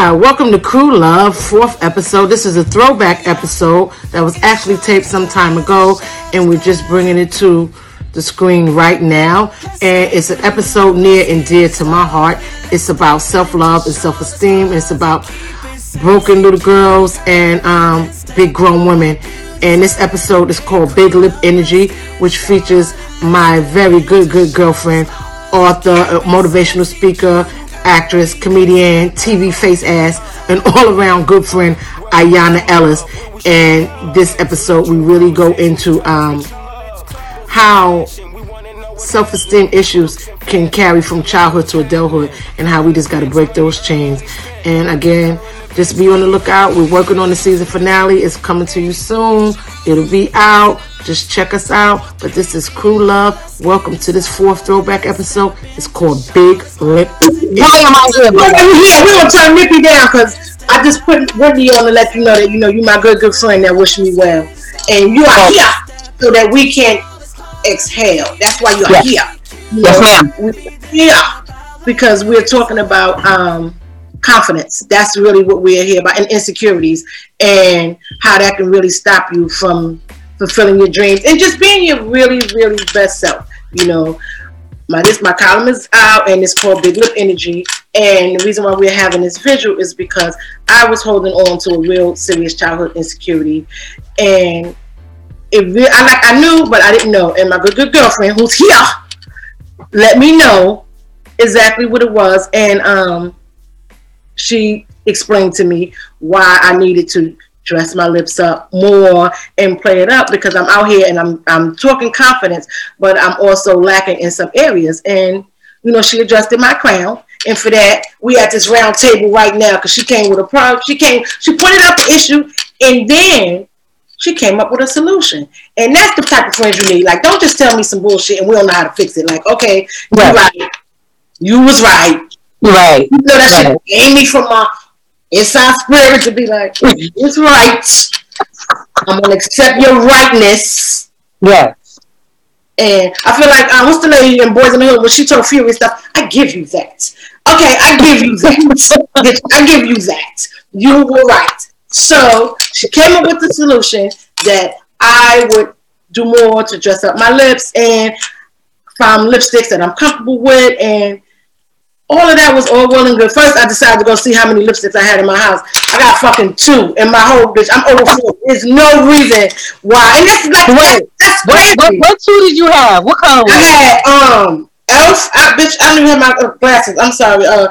Hi, welcome to Crew Love, fourth episode. This is a throwback episode that was actually taped some time ago, and we're just bringing it to the screen right now. And it's an episode near and dear to my heart. It's about self love and self esteem. It's about broken little girls and um, big grown women. And this episode is called Big Lip Energy, which features my very good, good girlfriend, author, motivational speaker, actress, comedian, TV face ass, and all around good friend, Ayana Ellis. And this episode, we really go into um, how self esteem issues can carry from childhood to adulthood and how we just got to break those chains. And again, just be on the lookout. We're working on the season finale. It's coming to you soon. It'll be out. Just check us out. But this is Crew Love. Welcome to this fourth throwback episode. It's called Big Lip. Why am I here? Bro? Yeah, we're gonna turn Nippy down because I just put Whitney on to let you know that you know you my good good friend that wish me well, and you are Oh. here so that we can exhale. That's why you're Yes. here. You Yes, ma'am. we're here because we're talking about um, confidence. That's really what we're here about, and insecurities, and how that can really stop you from fulfilling your dreams and just being your really, really best self. You know, my this my column is out, and it's called Big Lip Energy. And the reason why we're having this visual is because I was holding on to a real serious childhood insecurity, and it re- I like I knew, but I didn't know. And my good good girlfriend, who's here, let me know exactly what it was, and um, she explained to me why I needed to dress my lips up more and play it up because I'm out here and I'm I'm talking confidence, but I'm also lacking in some areas. And you know, she adjusted my crown. And for that, we at this round table right now because she came with a problem. She came, she pointed out the issue, and then she came up with a solution. And that's the type of friends you need. Like, don't just tell me some bullshit and we don't know how to fix it. Like, okay, you Right. right. You was right. Right. You know that Right. shit gave me from my inside spirit to be like, it's right. I'm gonna accept your rightness. Yes. And I feel like uh, what's the lady in Boys in the Hood when she told Fury stuff? I give you that. Okay, I give you that. I give you that. You were right. So she came up with the solution that I would do more to dress up my lips and find lipsticks that I'm comfortable with and all of that was all well and good. First, I decided to go see how many lipsticks I had in my house. I got fucking two, in my whole bitch, I'm over four. There's no reason why, and that's like Wait, that's crazy. what, what two did you have? What color I had um Elf. I, bitch, I don't even have my uh, glasses. I'm sorry. Uh,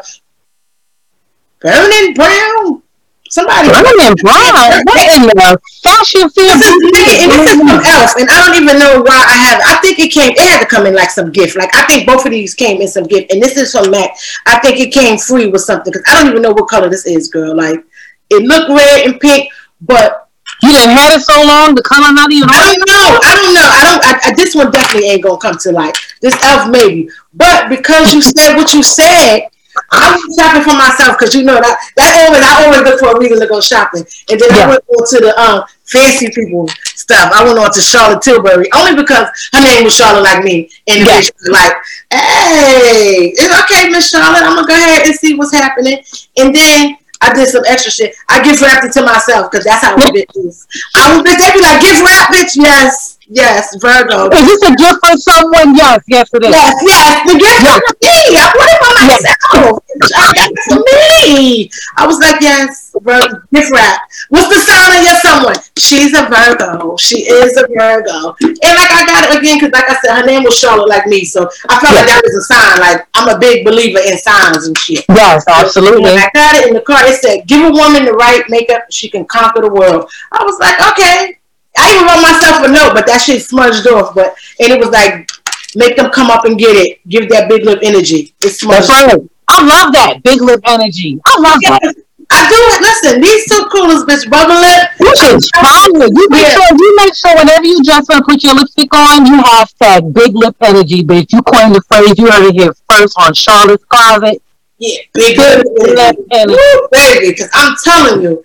burning brown. Somebody. Burning brown. What in the fashion field? This is, and this is from Elf, and I don't even know why I have. I think it came. It had to come in like some gift. Like I think both of these came in some gift, and this is from Mac. I think it came free with something because I don't even know what color this is, girl. Like it looked red and pink, but You didn't have it so long, the color not even I don't know. I don't know. I don't. I, I, this one definitely ain't gonna come to light. This elf maybe, but because you said what you said, I was shopping for myself because you know that that always I always look for a reason to go shopping, and then Yeah. I went on to the um fancy people stuff. I went on to Charlotte Tilbury only because her name was Charlotte like me, and Yeah. bitch was like, "Hey, it's okay, Miss Charlotte. I'm gonna go ahead and see what's happening," and then. I did some extra shit. I gift wrapped it to myself because that's how a bitch is. I was bitch. They be like, gift wrap, bitch. Yes, yes, Virgo. Is this a gift for someone? Yes, yes it is. Yes, yes. The gift Yeah. for me. I put it for myself. I got it for me. I was like, yes, Virgo, gift wrap. What's the sign of your someone? She's a Virgo. She is a Virgo. And like I got it again because, like I said, her name was Charlotte, like me. So I felt like that was a sign. Like I'm a big believer in signs and shit. Yes, absolutely. When I got it in the car, it said, "Give a woman the right makeup, she can conquer the world." I was like, "Okay." I even wrote myself a note, but that shit smudged off. But and it was like, "Make them come up and get it. Give that big lip energy." It's smudged. That's right. I love that big lip energy. I love that. I do it. Listen, these two coolest bitch bubble lip. You should try it. You make Yeah. sure you make sure whenever you dress up, and put your lipstick on, you hashtag big lip energy, bitch. You coined the phrase. You heard it here first on Charlotte's Closet. Yeah, big Big lip lip energy. energy. Woo, baby, because I'm telling you,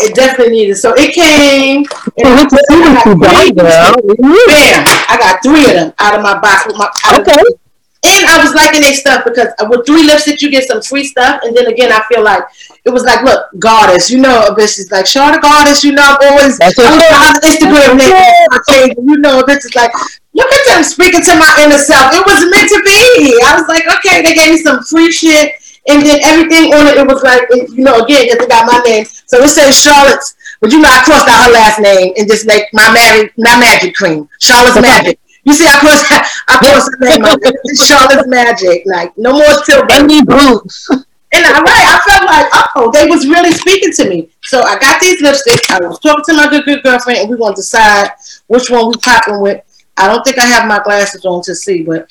it definitely needed. So it came. and We can see what you got, girl. Bam! I got three of them out of my box with my. Okay. and I was liking their stuff because uh, with three lipsticks you get some free stuff, and then again I feel like it was like, look, goddess, you know, a bitch is like, Charlotte goddess, you know, I'm always That's I'm on Instagram name, I you know, a bitch is like, look at them speaking to my inner self. It was meant to be. I was like, okay, they gave me some free shit, and then everything on it, it was like, it, you know, again, because it got my name, so it says Charlotte's. But you know, I crossed out her last name and just make my married, my magic cream, Charlotte's Magic. You see, I crossed, I crossed her name out. It's Charlotte's Magic. Like no more till Any boots. and I, right, I felt like, oh, they was really speaking to me. So I got these lipsticks. I was talking to my good, good girlfriend, and we're going to decide which one we popping with. I don't think I have my glasses on to see, but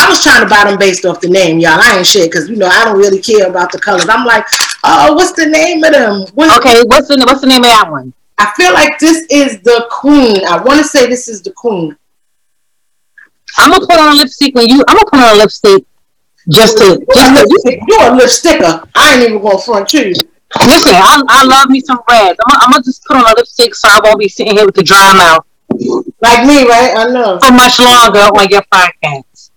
I was trying to buy them based off the name, y'all. I ain't shit because you know I don't really care about the colors. I'm like, oh, what's the name of them? What, Okay, what's the what's the name of that one? I feel like this is the queen. I want to say this is the queen. I'm gonna put on a lipstick when you. I'm gonna put on a lipstick just to just to. lipstick- You're a lipsticker. I ain't even going to front you. Listen, I, I love me some red. I'm, gonna- I'm gonna just put on a lipstick so I won't be sitting here with the dry mouth Like me, right? I know. for much longer on your podcast,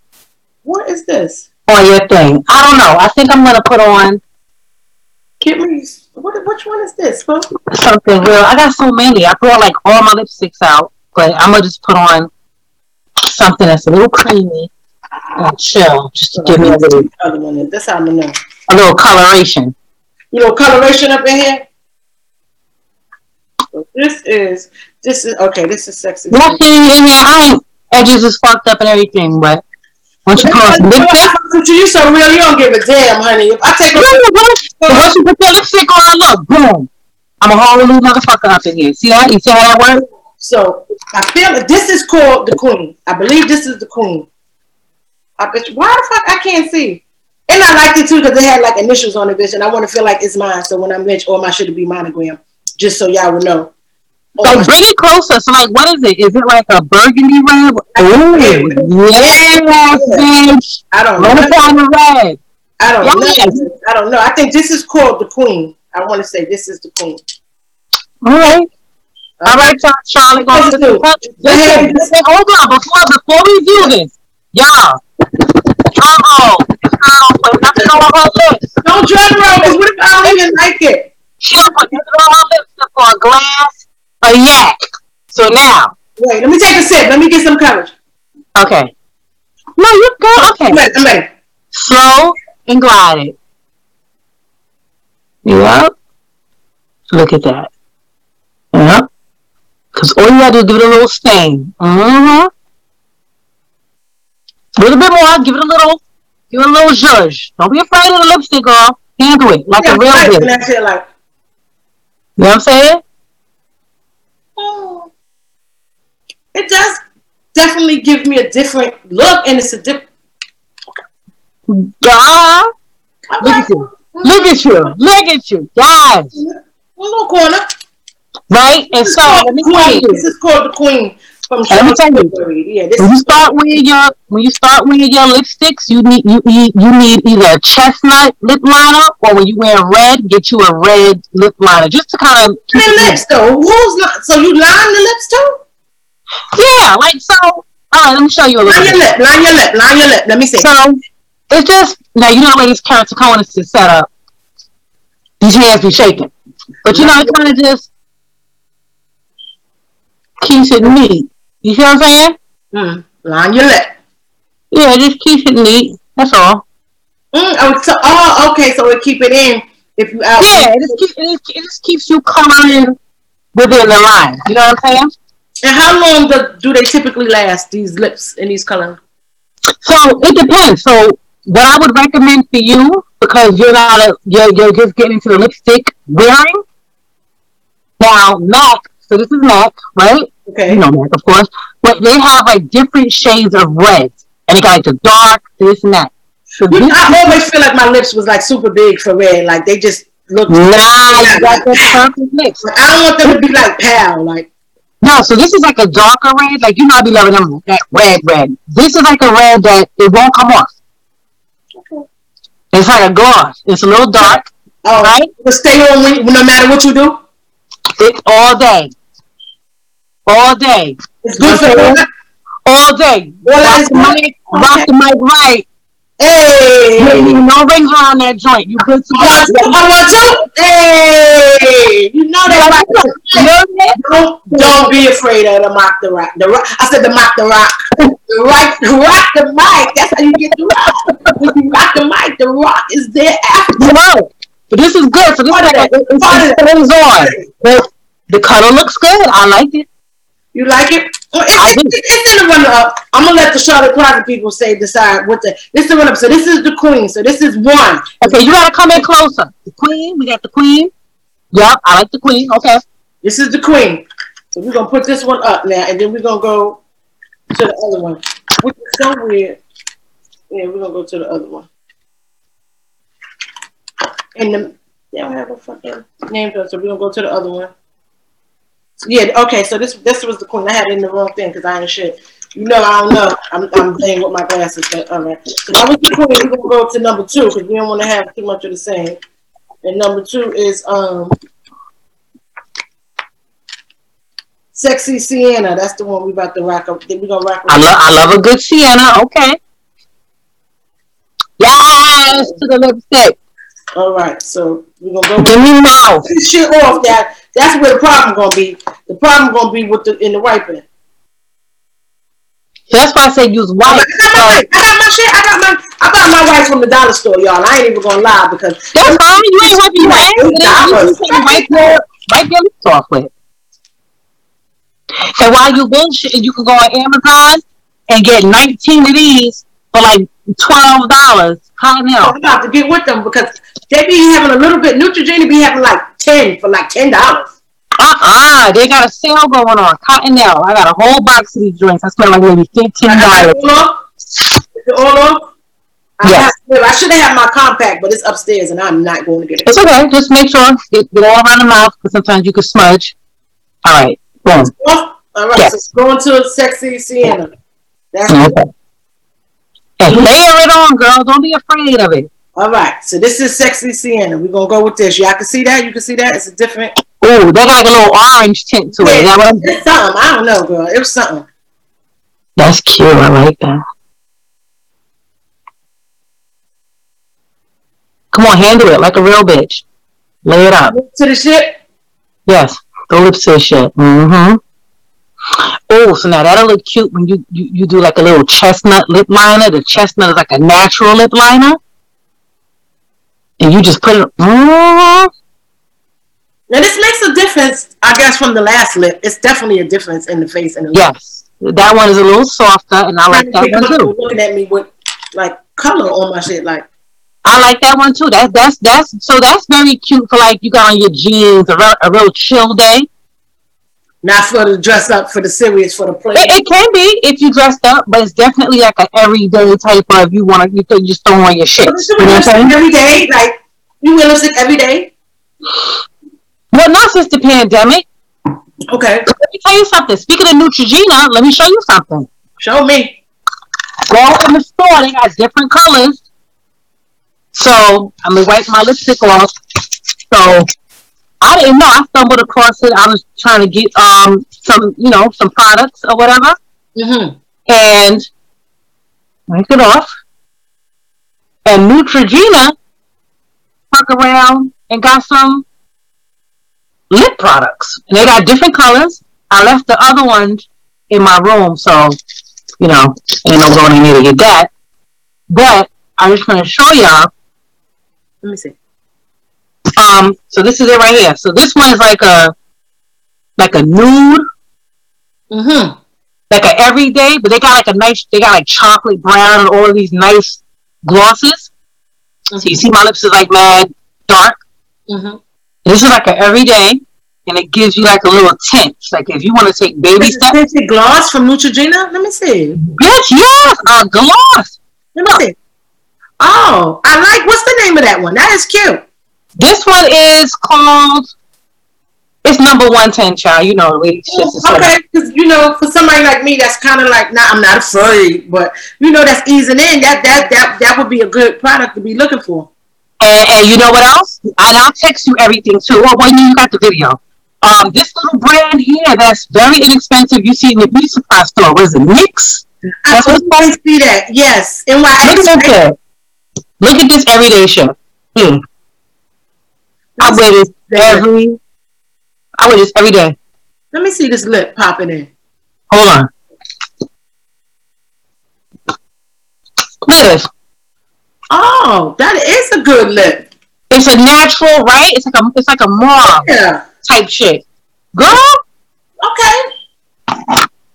What is this? on your thing. I don't know. I think I'm gonna put on Give me. What, which one is this? Well, something real. I got so many. I brought like all my lipsticks out, but I'm gonna just put on something that's a little creamy and chill, just to give me a little other one. That's how I'm gonna know. a little coloration. You know, coloration up in here. So this is this is okay. This is sexy. Nothing in your eye edges is fucked up and everything, but once you on some lipstick, You so real, you don't give a damn, honey. If I take a once once you put your lipstick on, look, boom. I'm a whole new motherfucker up in here. See that? You see how that works? so I feel that this is called the queen. I believe this is the queen. I bet you, why the fuck I can't see? And I liked it too because it had like initials on it, bitch, and I want to feel like it's mine. So when I'm rich, all my shit will be monogram, just so y'all would know. So bring it closer. So like, what is it? Is it like a burgundy red? Ooh, yes, bitch. I don't know. upon the red. I don't Yes. know. I don't know. I think this is called the queen. I want to say this is the queen. All right. All right, Char- Charlotte. Go Let's to do the it. Ahead. listen, listen, hold on. Before before we do this, y'all. Uh oh. Girl, put nothing on her lips. Don't drug her because what if I don't even like it? She don't put on her lips for a glass, a yak. So now, Wait, let me take a sip. Let me get some courage. okay. No, you go. Okay. I'm ready. I'm ready. slow and glided. Yep. Look at that. Yep. Because all you gotta do is give it a little stain. Mm-hmm. A little bit more. Give it a little. Give it a little zhuzh. Don't be afraid of the lipstick, girl. Handle it like Yeah, a real bitch. And I feel like, You know what I'm saying? It does definitely give me a different look, and it's a different. Yeah. Look at you. Look at you. Look at you. Guys. Little corner. Right? And This so, let me tell you. This is called the queen from Let me tell you. Yeah, when you start wearing your when you start wearing your lipsticks, you need you you, you need either a chestnut lip liner or when you wear red, get you a red lip liner just to kind of the lips though. Who's not? So you line the lips too? Yeah, like so. All right, let me show you a little. Line your lip. Line your lip. Line your lip. Let me see. So it's just now you know the way these keratoconus is set up. These hands be shaking, but you know it kind of just keeps it neat. You see what I'm saying? Mm, line your lip. Yeah, just keep it neat. That's all. Mm, oh, so, oh, okay. So it keep it in if you out. Yeah, it just, keep, it, just, it just keeps you coloring within the line. You know what I'm saying? And how long do, do they typically last? These lips and these color. So it depends. So what I would recommend for you, because you're not a, you're, you're just getting into the lipstick wearing. Now MAC, so this is MAC, right? Okay. You know MAC, of course. But they have like different shades of reds, and they got like the dark, this and that. So You- this I always feel like my lips was like super big for red. Like they just look. nah, you got the perfect lips. Like, I don't want them to be like pale. Like No, so this is like a darker red. Like you know, I be loving them that red, red. This is like a red that it won't come off. It's like a gloss. It's a little dark, oh, right? But stay on when, no matter what you do. It all day, all day. It's good for Okay. the all day. Rock the mic, rock the mic right. Hey, You ain't even no rings around that joint. You good to I want go. I want two. Hey, you know that. Right? you? Don't don't be afraid of the mock the rock. The rock. I said the mock the rock. The rock, the rock the mic. That's how you get the rock. When you rock the mic, the rock is there after. You know. But this is good. So this is Part of like that. it, of it's, it's on. But the color looks good. I like it. You like it? Well, I it, do. it, it's in the runner up. I'm gonna let the Charlotte Closet people say decide what the this is the runner up. So this is the queen. So this is one. Okay, you gotta come in closer. The queen, we got the queen. Yep, I like the queen. Okay. This is the queen. So we're gonna put this one up now, and then we're gonna go to the other one, which is so weird. Yeah, we're gonna go to the other one. And the they don't have a fucking name so we're gonna go to the other one. Yeah, okay, so this this was the queen. I had it in the wrong thing because I ain't shit. You know, I don't know. I'm I'm playing with my glasses, but all right. So that was the queen. We're gonna go to number two because we don't want to have too much of the same. And number two is um Sexy Sienna. That's the one we about to rock up. We're gonna rock up. I love I love a good sienna. Okay. Yes, to the lipstick. All right, so we're gonna go Give me mouth. this shit off. That that's where the problem gonna be. The problem gonna be with the in the wiping. That's why I say use I white. got my, I got my shit. I got my I got my wipes from the dollar store, y'all. I ain't even gonna lie because That's fine. You ain't wiping your hands. Eight with it. You dollars. just can wipe your wipe your lips off with. And while you bullshit, you can go on Amazon and get 19 of these for like twelve dollars. Continental. I'm about to get with them because they be having a little bit. Neutrogena be having like ten for like ten dollars. Uh-uh. They got a sale going on. Cottonelle. I got a whole box of these drinks. I spent like maybe fifteen dollars. Is it all off? I, Yes. have- I should have had my compact, but it's upstairs, and I'm not going to get it. It's okay. Just make sure get, get all around the mouth because sometimes you can smudge. All right. Boom. All right, Yes. so going to sexy Sienna. That's Okay. And mm-hmm. layer it on, girl. Don't be afraid of it. all right. So this is sexy Sienna. We're gonna go with this. Y'all can see that. You can see that. It's a different. Ooh, they got like a little orange tint to it. Is that what I'm- It's something. I don't know, girl. It was something. That's cute. I like that. Come on, handle it like a real bitch. Lay it up. To the shit. Yes. The lips to the shit. Mm-hmm. Oh, so now that'll look cute when you, you, you do like a little chestnut lip liner. The chestnut is like a natural lip liner. And you just put it. Mm-hmm. Now this makes a difference, I guess, from the last lip. It's definitely a difference in the face and the lip. Yes. That one is a little softer, and I like that one too. Looking at me with like color on my shit, like I like that one too. That's that's that's so that's very cute for like you got on your jeans, a real, a real chill day. not for the dress up, for the serious, for the play. It, it can be if you dressed up, but it's definitely like an everyday type of you want to you could just throw on your shit. You You know wear what I'm saying? every day, like you wear lipstick every day. Well, not since the pandemic. Okay, Let me tell you something. Speaking of Neutrogena, let me show you something. show me. Go in the store; they got different colors. So I'm gonna wipe my lipstick off. So I didn't know. I stumbled across it. I was trying to get um some you know some products or whatever. Mm-hmm. and wipe it off. And Neutrogena fuck around and got some lip products. And they got different colors. I left the other ones in my room, so you know, ain't no going in to get that. But I'm just gonna show y'all. Let me see. Um, so this is it right here. So this one is like a like a nude Mm-hmm. like a everyday, but they got like a nice, they got like chocolate brown and all of these nice glosses. So you see my lips is like mad dark. Mm-hmm. This is like a everyday, and it gives you like a little tint. Like if you want to take baby This is steps. tinted gloss from Neutrogena. Let me see. Yes, yes, uh, a gloss. Let me see. Oh, I like. What's the name of that one? That is cute. This one is called. It's number one ten, child. You know, shit. is Okay, because you know, for somebody like me, that's kind of like, not. I'm not afraid, but you know, that's easing in. That that that that would be a good product to be looking for. And, and you know what else? And I'll text you everything too. Well, when you got the video. Um, this little brand here that's very inexpensive. You see in the beauty supply store. What is it? NYX. I That's always see that. Yes. Look at NYX. this. Look at this everyday shit. Hmm. I wear this every. I wear this every day. Let me see this lip popping in. Hold on. Look at this. Oh, that is a good lip. It's a natural, right? It's like a it's like a mauve Yeah. type shit. Girl, Okay.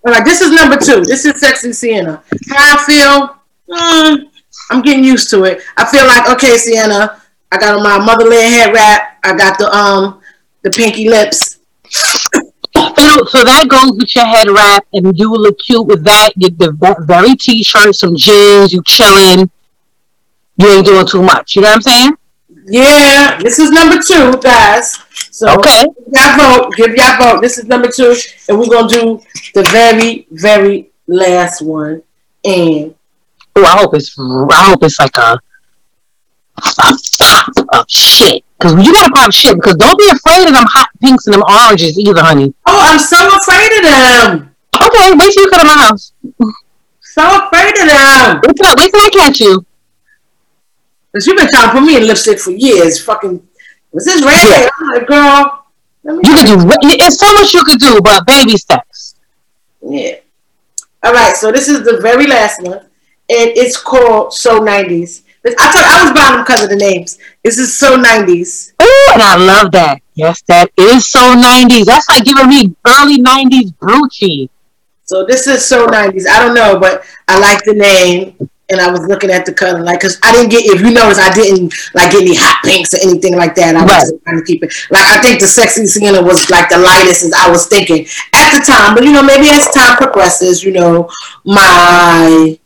All right, this is number two. This is Sexy Sienna. How I feel? Mm, I'm getting used to it. I feel like okay, Sienna. I got on my motherland head wrap. I got the um the pinky lips. so, so that goes with your head wrap, and you will look cute with that. You the very t-shirt, some jeans, you chilling. You ain't doing too much. You know what I'm saying? Yeah, this is number two, guys. So Okay. give y'all vote. Give y'all vote. This is number two, and we're gonna do the very, very last one. And Oh, I hope it's I hope it's like a a pop of shit. Cause you gotta pop shit. Because don't be afraid of them hot pinks and them oranges either, honey. oh, I'm so afraid of them. Okay, wait till you come to my house. So afraid of them. Wait till, wait till I catch you. Cause you've been trying to put me in lipstick for years. Fucking, was this red? Yeah. I'm like, girl. You could do. It's so much you could do, but baby steps. Yeah. All right. So this is the very last one, and it's called So 90s. I told I was buying them because of the names. This is So 90s. Ooh, and I love that. Yes, that is so 90s. That's like giving me early 90s Brucci. So this is So 90s. I don't know, but I like the name. And I was looking at the color, like, cause I didn't get. If you notice, I didn't like get any hot pinks or anything like that. I was Right. just trying to keep it. Like, I think the sexy Sienna was like the lightest as I was thinking at the time. But you know, maybe as time progresses, you know, my,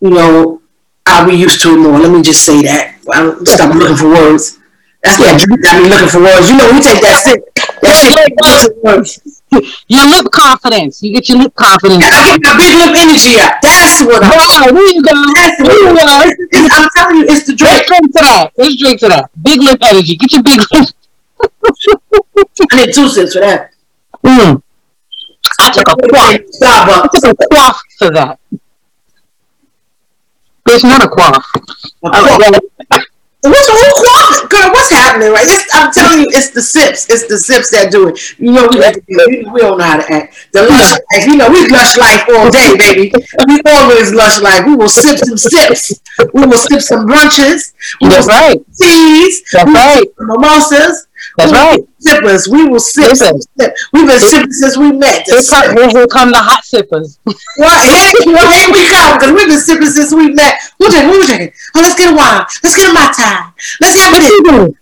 you know, I'll be used to it more. Let me just say that. I'll stop looking for words. That's Yeah. drink got me looking for words. You know, we take that shit. That shit. For. Your lip confidence. You get your lip confidence. I get my big lip energy up. That's what I'm. Wow, there you go. That's There you go. It's- I'm telling you, it's the drink. Let's drink to that. Let's drink to that. Big lip energy. Get your big lip. I need two sips for that. Mm. I took a quaff. I took a quaff to that. There's not a quaff. What's the whole quaff? Happening, right? It's, I'm telling you, it's the sips. It's the sips that do it. You know, we like to do it. We don't know how to act. The lush life, you know, we lush life all day, baby. We always lush life. We will sip some sips. We will sip some brunches. We will That's right. sip teas. That's we will right. sip some mimosas. That's We will right. sip Sippers. We will sip. Sip. We've been sipping since we met. Here come, here, come the hot sippers. Well, here, well, here we come because we've been sipping since we met. Who's drinking? Who's drinking? Oh, let's get a wine. Let's get a mai tai. Let's have it.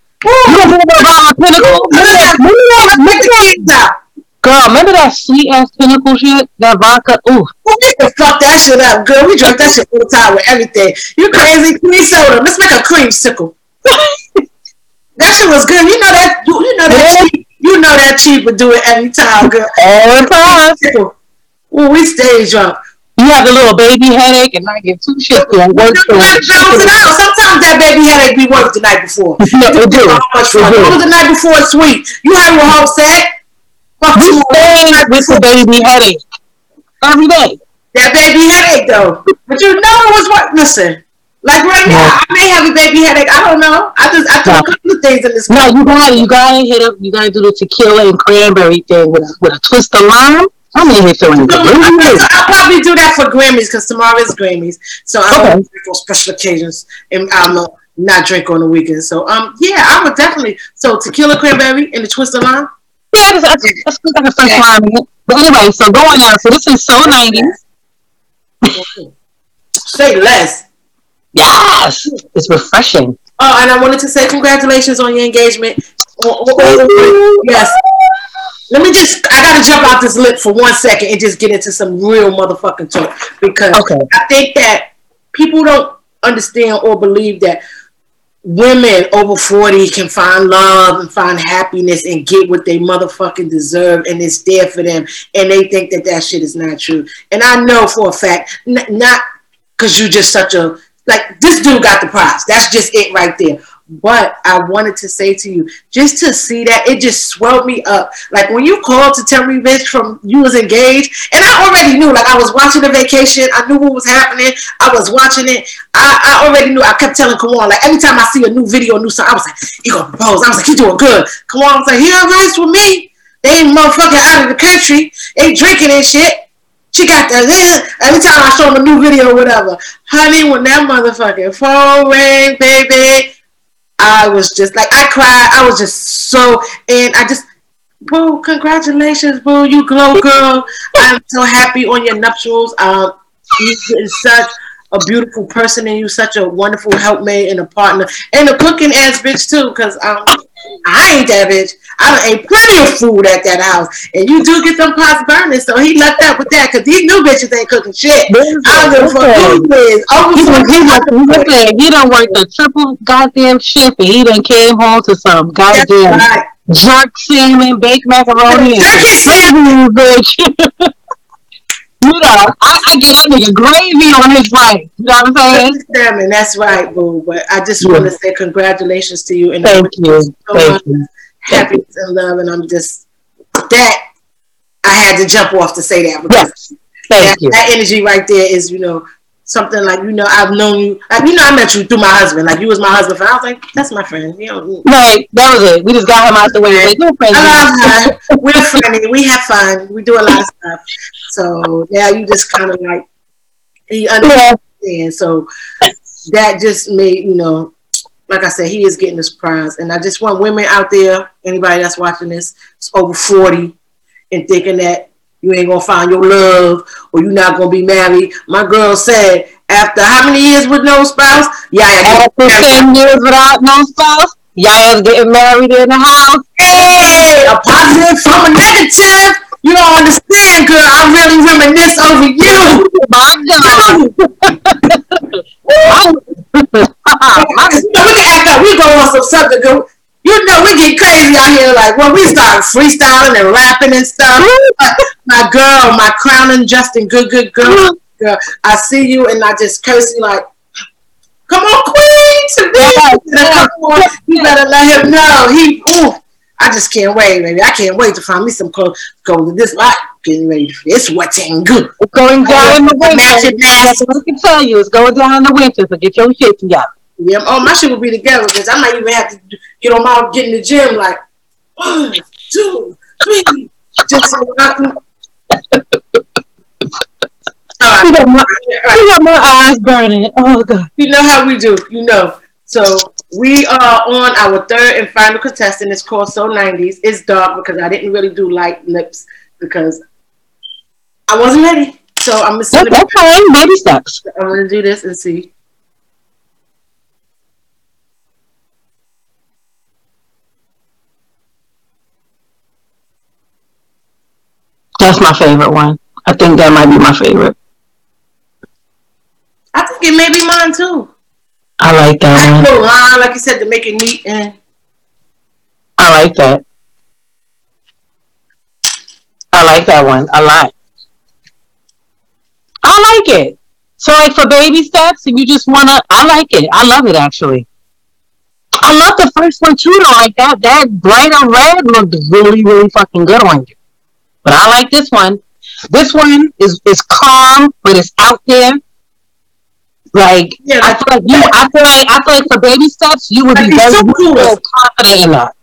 Girl, remember that sweet ass pinnacle shit? That vodka? Ooh. Well, we can fuck that shit up, girl. We drink that shit all the time with everything. You crazy? Cream soda. Let's make a cream sickle. that shit was good. You know that. You you know that. You know that cheap would do it every time, girl. All the time. Ooh, we stay drunk. You have a little baby headache and I get two shits to work You gotta balance it. Sometimes that baby headache be worth the night before. Yeah, it do. How much fun. It do. What was the night before sweet? You heard what Hope said? Fuck you. stay with the baby headache every day. That baby headache though. But you know it was what listen. Like right now, Yeah. I may have a baby headache. I don't know. I just I took a couple of things in this No, you gotta, you gotta hit up, you gotta do the tequila and cranberry thing with, with a twist of lime. I'm gonna hit you I'll probably do that for Grammys because tomorrow is Grammys. So I Okay. don't drink on special occasions and I'm uh, not drink on the weekends. So um yeah, I would definitely so tequila cranberry and the twist of lime. Yeah, that's, that's, good like a first lime in. But anyway, so going on, so this is so 90s. Say less. Yes, it's refreshing. Oh, and I wanted to say congratulations on your engagement. Yes. Let me just, I gotta jump out this lip for one second and just get into some real motherfucking talk because Okay. I think that people don't understand or believe that women over 40 can find love and find happiness and get what they motherfucking deserve and it's there for them and they think that that shit is not true. And I know for a fact, n- not because you're just such a, like this dude got the prize. That's just it right there. But I wanted to say to you, just to see that, it just swelled me up. Like when you called to tell me, bitch, from you was engaged, and I already knew. Like I was watching the vacation, I knew what was happening. I was watching it. I, I already knew. I kept telling Kawan, like every time I see a new video, new song, I was like, "You gonna propose?" I was like, "You doing good." Kawan was like, "He alright with me." They ain't motherfucking out of the country. They drinking and shit. She got that. Every time I show them a new video or whatever, honey, when that motherfucking phone rang, baby, I was just like, I cried. I was just so, and I just, boo, congratulations, boo, you glow, girl. I'm so happy on your nuptials. Um, you're such a beautiful person, and you such a wonderful helpmate and a partner, and a cooking ass bitch too, because um, I ain't that bitch. I ate plenty of food at that house, and you do get them pots burning. So he left up with that because these new bitches ain't cooking shit. I don't give a fuck who is. Over he done worked a triple goddamn shift, and he done came home to some goddamn jerk salmon, baked macaroni, and bitch. You know, I, I, get that nigga gravy on his right. You know what I'm saying? Salmon, that's right, boo. But I just yeah. want to say congratulations to you and thank you. So thank you happiness and love, and I'm just that I had to jump off to say that because yes. that, that, energy right there is, you know, something like you know I've known you, like, you know I met you through my husband, like you was my husband. I was like, that's my friend, you know. Right, that was it. We just got him out the way. Like, we're friends. I love her. We're friendly. We have fun. We do a lot of stuff. So now you just kind of like you understand. Yeah. So that just made you know like I said, he is getting this prize. And I just want women out there, anybody that's watching this, it's over 40 and thinking that you ain't gonna find your love or you're not gonna be married. My girl said, after how many years with no spouse? Yeah, after 10 years without no spouse, y'all are getting married in the house. Hey, a positive from a negative. You don't understand, girl. I really reminisce over you. My God. we can act like we go on some subject. You know, we get crazy out here. Like when we start freestyling and rapping and stuff. my girl, my crowning Justin, good, good girl. Mm. girl. I see you and I just curse you like, come on, Queen, to Come on, you better let him know. He, ooh, I just can't wait, baby. I can't wait to find me some clothes. Go to this lot, getting ready this wetting good. It's going down in the winter. I can tell you, it's going down in the winter, so get your shit together. Yeah, oh, my shit will be together because I might even have to get on my get in the gym like one, two, three, just so I can. Right. got my, got my eyes burning. Oh god. You know how we do. You know. So we are on our third and final contestant. It's called So 90s. It's dark because I didn't really do light lips because I wasn't ready. So I'm gonna see. That's fine. Baby steps. I'm gonna do this and see. That's my favorite one. I think that might be my favorite. I think it may be mine too. I like that one. line, like you said, to make it neat and. I like that. I like that one a lot. I like it. So, like for baby steps, and you just wanna, I like it. I love it actually. I love the first one too, though. Like that, that brighter red looked really, really fucking good on you. But I like this one. This one is is calm, but it's out there. Like yeah, I feel like you, I feel like I feel like for baby steps, you would be very so cool. confident in that.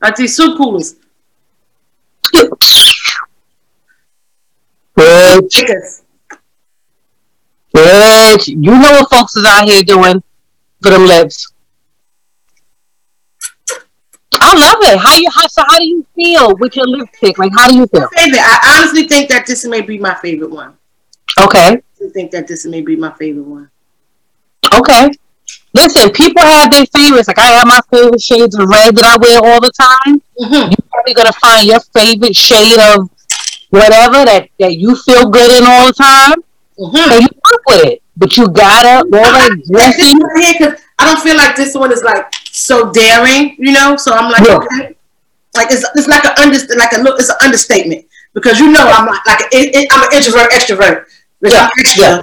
I see so cool. Bitch. Bitch. You know what folks is out here doing for them lips. I love it. How you how so how do you feel with your lipstick? Like how do you feel? Favorite. I honestly think that this may be my favorite one. Okay. I think that this may be my favorite one. Okay. Listen, people have their favorites. Like I have my favorite shades of red that I wear all the time. Mm-hmm. You're probably gonna find your favorite shade of whatever that, that you feel good in all the time. Mm-hmm. And you work with it. But you gotta all that dressing. I don't feel like this one is like so daring, you know. So I'm like, yeah. okay, like it's it's like an under like a look. It's an understatement because you know I'm like like it, it, I'm an introvert extrovert. Yeah. I'm extra, yeah.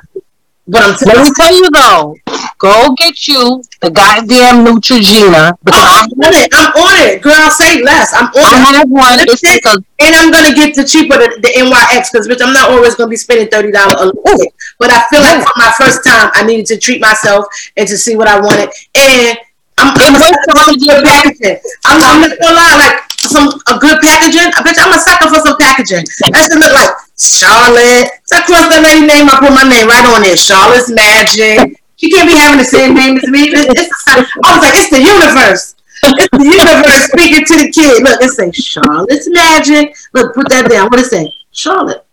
But I'm. Let me tell you though, go get you the goddamn Neutrogena. Oh, I'm on it. I'm on it, girl. Say less. I'm on I it. have one. It's Lipstick, because and I'm gonna get the cheaper the, the NYX because bitch, I'm not always gonna be spending thirty dollars a oh, lipstick. Oh. But I feel like for my first time, I needed to treat myself and to see what I wanted. And I'm, I'm a wait sucker for some till good packaging. I'm, I'm not gonna lie, like some a good packaging. I bet I'm a sucker for some packaging. That should look like Charlotte. So cross that lady name, I put my name right on it. Charlotte's Magic. She can't be having the same name as me. It's, it's, I was like, it's the universe. It's the universe speaking to the kid. Look, it says Charlotte's Magic. Look, put that down. What it say? Charlotte.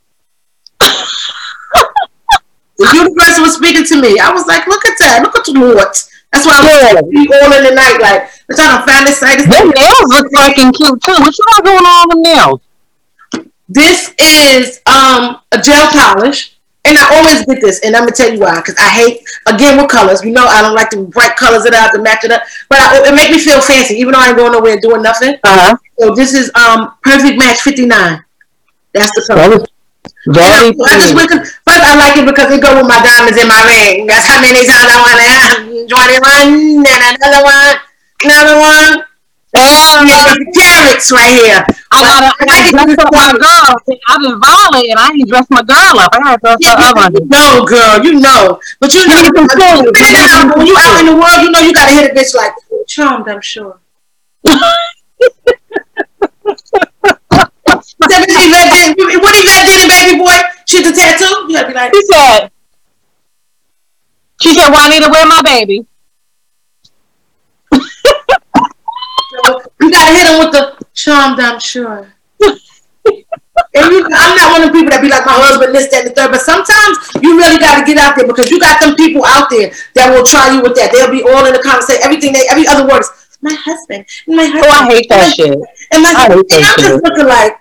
the universe was speaking to me. I was like, look at that. Look at the. That's why I'm Yeah. be all in the night. Like, I'm trying to find this site. This their nails look fucking cute too. What you got going on with nails? This is um a gel polish, and I always get this, and I'm gonna tell you why. Because I hate again with colors. You know, I don't like the bright colors that I have to match it up. But I, it make me feel fancy, even though I ain't going nowhere doing nothing. Uh huh. So this is um perfect match 59. That's the color. That very I just pretty. went, first I like it because it go with my diamonds in my ring. That's how many times I want to. Twenty-one and another one, another one. And Yeah, carats right here. I gotta, I gotta dress up my girl. I've been violent and I ain't dressed my girl up. I gotta dress Yeah, her up. you know, girl, you know. But you know, You can feel it. when you when you out in the world, you know you gotta hit a bitch like charmed. I'm sure. Seventeen Yvette did. What Yvette did, baby boy? She's a tattoo. You gotta be like, She said, she said, Juanita, where my baby? you gotta hit him with the charmed. I'm sure. And you, I'm not one of the people that be like my husband, this, that, and the third. But sometimes you really got to get out there because you got them people out there that will try you with that. They'll be all in the conversation. Everything they, every other word is my husband, my husband. Oh, I hate that shit. And my I hate and that I'm just looking like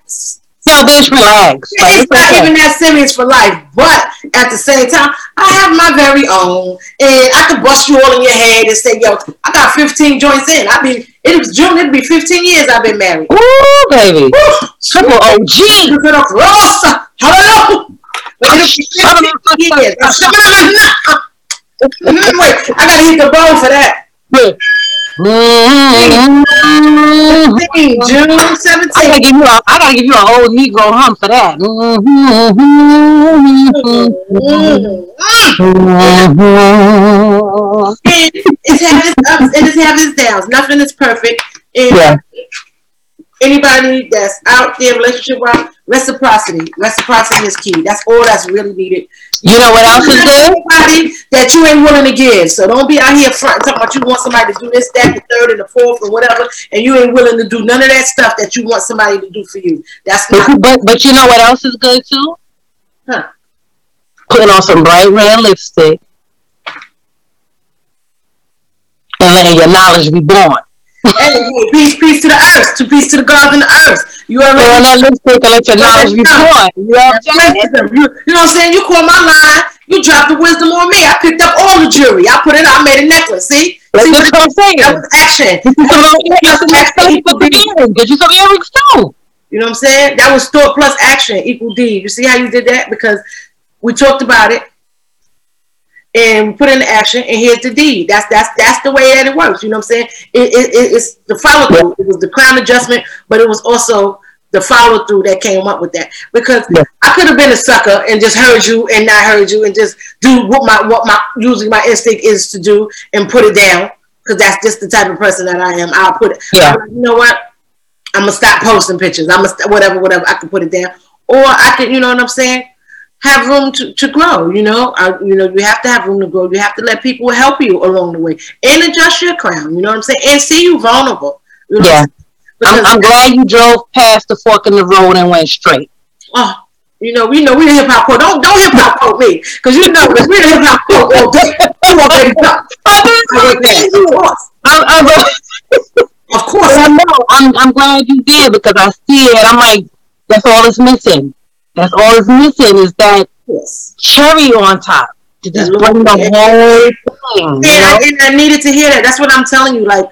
So, bitch, relax. Like, it's it's not okay. even that serious for life. But at the same time, I have my very own, and I could bust you all in your head and say, "Yo, I got 15 joints in." I be it was June. It'd be 15 years I've been married. Ooh, baby. Triple OG. Hello. It'll be 15 years. Wait, I gotta hit the bone for that. Mm-hmm. 15, June I gotta give you a, I gotta give you a whole Negro hum for that. Mm, mm. Mm-hmm. And it's have its ups and it's have its downs. Nothing is perfect. And Yeah. anybody that's out there relationship wise, reciprocity. Reciprocity is key. That's all that's really needed. You know what else is good? Somebody that you ain't willing to give. So don't be out here front talking about you want somebody to do this, that, the third, and the fourth, or whatever, and you ain't willing to do none of that stuff that you want somebody to do for you. That's But, not. but but you know what else is good too? Huh. Putting on some bright red lipstick and letting your knowledge be born. Hey, hey, peace, peace to the earth, to peace to the gods and the earth. You already that lipstick and let your knowledge be born. You know what I'm saying? You, you know what I'm saying? You caught my line. You dropped the wisdom on me. I picked up all the jewelry. I put it. I made a necklace. See, That's see what I'm saying. that was action. Get you some action equal D. earrings. Get you some earrings too. You know what I'm saying? That was thought plus action equal D. You see how you did that? Because we talked about it and put it in action, and here's the deed. That's that's that's the way that it works. You know what I'm saying? It, it, it- it's the follow through. It was the crown adjustment, but it was also the follow through that came up with that. Because Yeah. I could have been a sucker and just heard you and not heard you and just do what my what my usually my instinct is to do and put it down. Because that's just the type of person that I am. I'll put it. Yeah. Like, you know what? I'm gonna stop posting pictures. I'm gonna st- whatever, whatever. I can put it down, or I can, you know what I'm saying? Have room to, to grow. You know, I, you know, you have to have room to grow. You have to let people help you along the way and adjust your crown. You know what I'm saying? And see you vulnerable. You know Yeah. I'm, I'm glad you drove past the fork in the road and went straight. oh, you know, we know we hip hop quote. Don't don't hip hop quote me because you know because we the hip hop quote all day. You know. I went there. Of course, I, I, of course. I know. I'm, I'm glad you did because I see it. I'm like, that's all it's missing. That's all it's missing is that Yes. cherry on top to just bring the whole thing. Yeah, know? and I needed to hear that. That's what I'm telling you. Like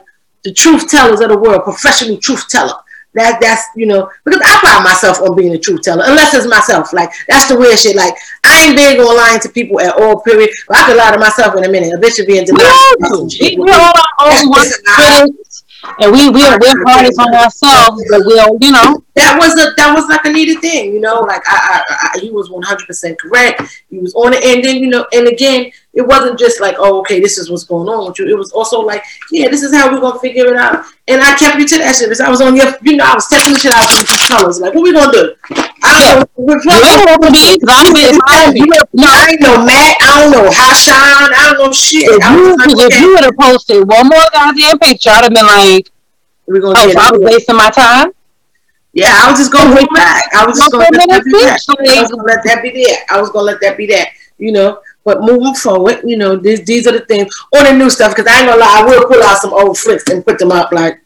the truth tellers of the world, professional truth teller. that that's you know because I pride myself on being a truth teller, unless it's myself. Like that's the weird shit. Like I ain't big on lying to people at all. Period. But I could lie to myself in a minute. A bitch should be in denial. We, we all own critics, and we we we're hardest on ourselves, but we'll you know that was a that was like a needed thing. You know, like I, I, I he was one hundred percent correct. He was on it, and then you know, and again, it wasn't just like, oh, okay, this is what's going on with you. It was also like, yeah, this is how we're gonna figure it out. And I kept you to that shit. Because I was on your, you know, I was testing the shit out with these colors. Like, what we gonna do? I don't know. you ain't over these. I ain't no, I ain't no Matt. I don't know how shine. I don't know shit. If you, like, if you would have posted one more goddamn picture, I'd have been like, we're gonna oh, so I was wasting my time. Yeah, I was just gonna go back. I was just gonna let that be that. I was gonna let that be that. I was gonna let that be that. You know, but moving forward, you know, these these are the things on the new stuff. Because I ain't gonna lie, I will pull out some old flicks and put them up like.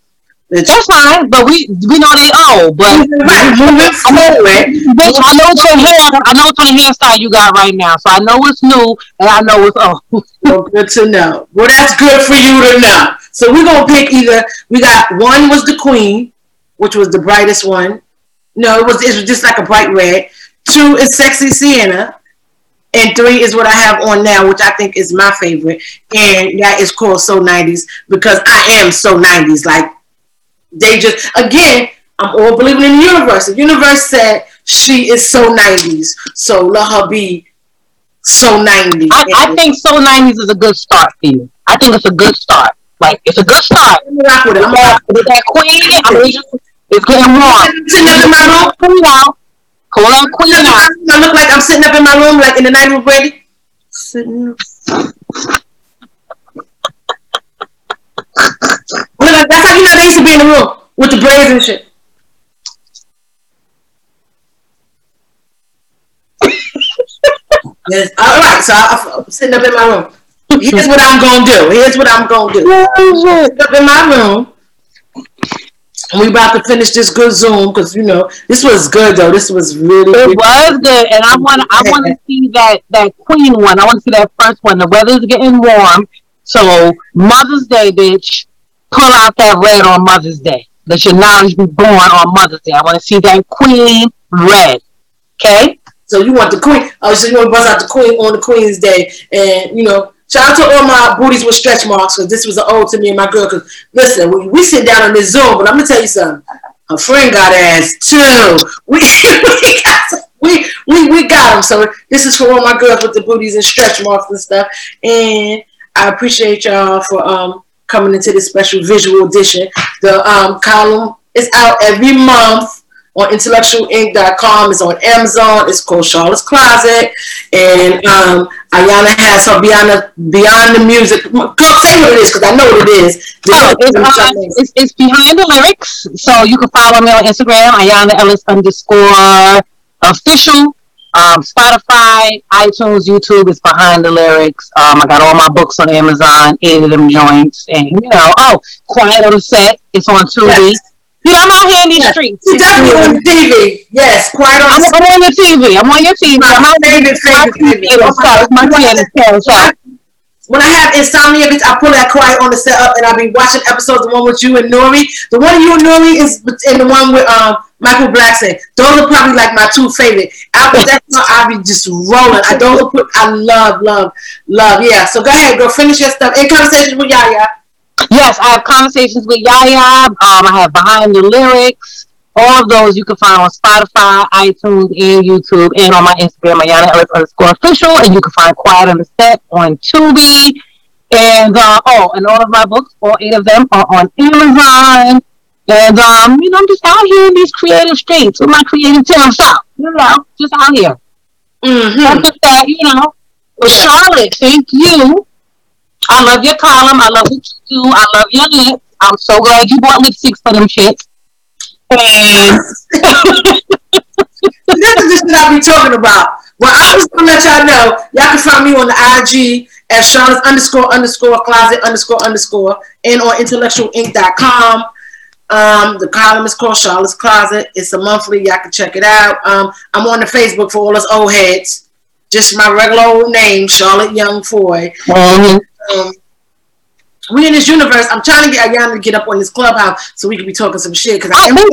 That's fine, but we we know they old. But moving forward, bitch, I know what your hair, I know what kind of hairstyle you got right now, so I know it's new and I know it's old. well, good to know. Well, that's good for you to know. So we're gonna pick either. We got one was the queen, which was the brightest one. No, it was it was just like a bright red. Two is sexy Sienna and three is what I have on now, which I think is my favorite, and that is called So 90s because I am so 90s. Like they just again, I'm all believing in the universe. The universe said she is so 90s, so let her be so 90s. I, I think so 90s is a good start for you. I think it's a good start. Like it's a good start. Rock with it. I'm with that queen. I mean, it's getting warm. Sitting up in my room. Call out Queen I look like I'm sitting up in my room, like in the night with Brady. Sitting. Look, that's how you know they used to be in the room with the braids and shit. yes. All right. So I, am sitting up in my room. Here's what I'm gonna do. Here's what I'm gonna do. Sit up in my room we about to finish this good Zoom because you know this was good though. This was really it good. was good, and I want I want to see that that Queen one. I want to see that first one. The weather's getting warm, so Mother's Day, bitch, pull out that red on Mother's Day. Let your knowledge be born on Mother's Day. I want to see that Queen red. Okay. So you want the Queen? Oh, so you want to buzz out the Queen on the Queen's Day, and you know Shout out to all my booties with stretch marks because this was an to me and my girl. Because listen, we, we sit down on this Zoom, but I'm gonna tell you something. Her friend got ass too. We we got we we we got them. So this is for all my girls with the booties and stretch marks and stuff. And I appreciate y'all for um coming into this special visual edition. The um column is out every month on intellectualink.com. It's on Amazon. It's called Charlotte's Closet. And um, Ayana has her Beyond the, Beyond the Music. Girl, say what it is because I know what it is. Oh, it's, uh, it's, it's, behind the lyrics. So you can follow me on Instagram, Ayana Ellis underscore official. Um, Spotify, iTunes, YouTube is behind the lyrics. Um, I got all my books on Amazon, eight of them joints, and you know, oh, Quiet on the Set, it's on Tubi. Yes. Yeah, I'm out here in these yes. streets. You're definitely on TV. Yes, quite on. I'm, I'm on your TV. I'm on your TV. My I'm favorite, favorite, favorite. Sorry, my favorite. When I have insomnia, bitch, I pull that quiet on the set up and I'll be watching episodes. The one with you and Nori. The one with you and Nori is and the one with um Michael Blackson. Those are probably like my two favorite. After that, I'll be just rolling. I don't put. I love, love, love. Yeah. So go ahead, go finish your stuff. In conversation with Yaya. Yes, I have conversations with Yaya. Um, I have behind the lyrics. All of those you can find on Spotify, iTunes, and YouTube, and on my Instagram, Ayana Ellis underscore official. And you can find Quiet on the Set on Tubi. And uh, oh, and all of my books, all eight of them, are on Amazon. And um, you know, I'm just out here in these creative streets with my creative out. You know, just out here. Mm-hmm. You know. Well, Charlotte, thank you I love your column. I love what you do. I love your lips. I'm so glad you bought lipsticks for them shits. And this is the shit I be talking about. Well, I'm just gonna let y'all know. Y'all can find me on the IG at Charlotte's underscore underscore closet underscore underscore and on intellectualink.com. Um, the column is called Charlotte's Closet. It's a monthly. Y'all can check it out. Um, I'm on the Facebook for all us old heads. Just my regular old name, Charlotte Young Foy. Mm-hmm. Um, we in this universe. I'm trying to get Ayana to get up on this clubhouse so we can be talking some shit. Because I am Queen,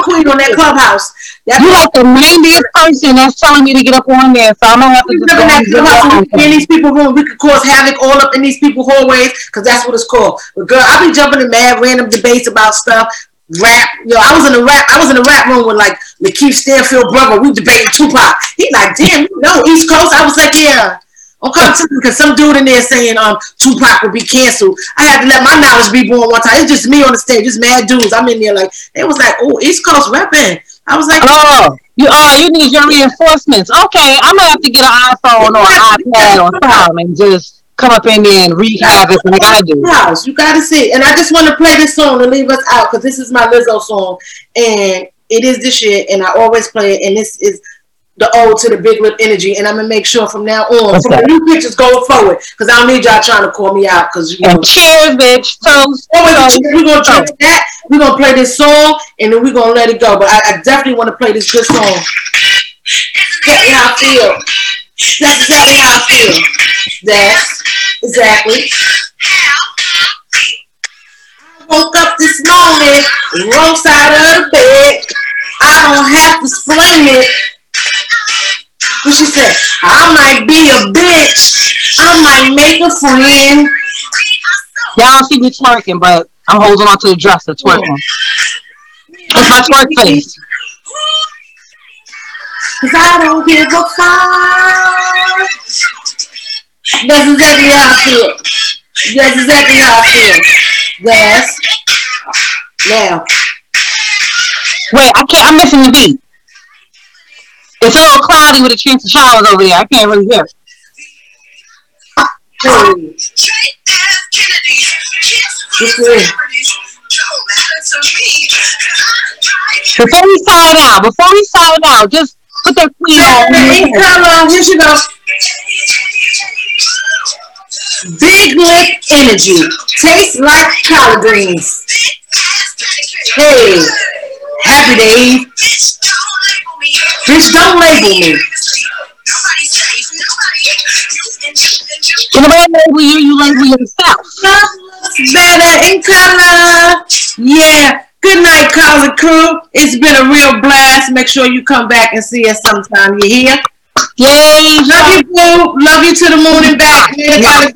Queen on that clubhouse. That you like the 90th person that's telling me to get up on there, so I'm gonna have to just go that clubhouse. In these people room, we could cause havoc all up in these people hallways because that's what it's called. But girl, I be jumping in mad random debates about stuff. Rap, yo, I was in a rap. I was in a rap room with like Lakeith Stanfield brother. We debating Tupac. He like, damn, you know East Coast. I was like, yeah. Okay, because some dude in there saying um Tupac would be canceled. I had to let my knowledge be born one time. It's just me on the stage, just mad dudes. I'm in there like it was like, oh, East Coast rapping. I was like, oh, you oh, you need your reinforcements. Okay, I'm gonna have to get an iPhone or an iPad or something and just come up in there and wreak havoc like I do. House, you gotta see. And I just want to play this song to leave us out because this is my Lizzo song and it is this year and I always play it and this is the old to the big lip energy, and I'm gonna make sure from now on, okay. from the new pictures going forward, because I don't need y'all trying to call me out. Because you know, cheers, bitch. So, Oh, we're gonna drink oh. that. We're gonna play this song, and then we're gonna let it go. But I, I definitely want to play this good song. Exactly how I feel. That's exactly how I feel. That's exactly. I woke up this morning, wrong side of the bed. I don't have to explain it. What she said? I might be a bitch. I might make a friend. Y'all see me twerking, but I'm holding on to the dresser twerking. It's my twerk face. Cause I don't give a fuck. That's exactly how I feel. That's exactly how I feel. Yes. Now. Wait, I can't. I'm missing the beat. It's a little cloudy with a chance of showers over there. I can't really hear. Before we sign out, before we sign out, just put that queen on. Come on, here she goes. Big lip energy. Tastes like collard greens. Hey, happy days. Bitch, don't label me. When I label you, you label yourself. Better in color. Yeah. Good night, College Crew. It's been a real blast. Make sure you come back and see us sometime. You hear? Yay! Love you, boo. Love you to the moon and back. Yeah.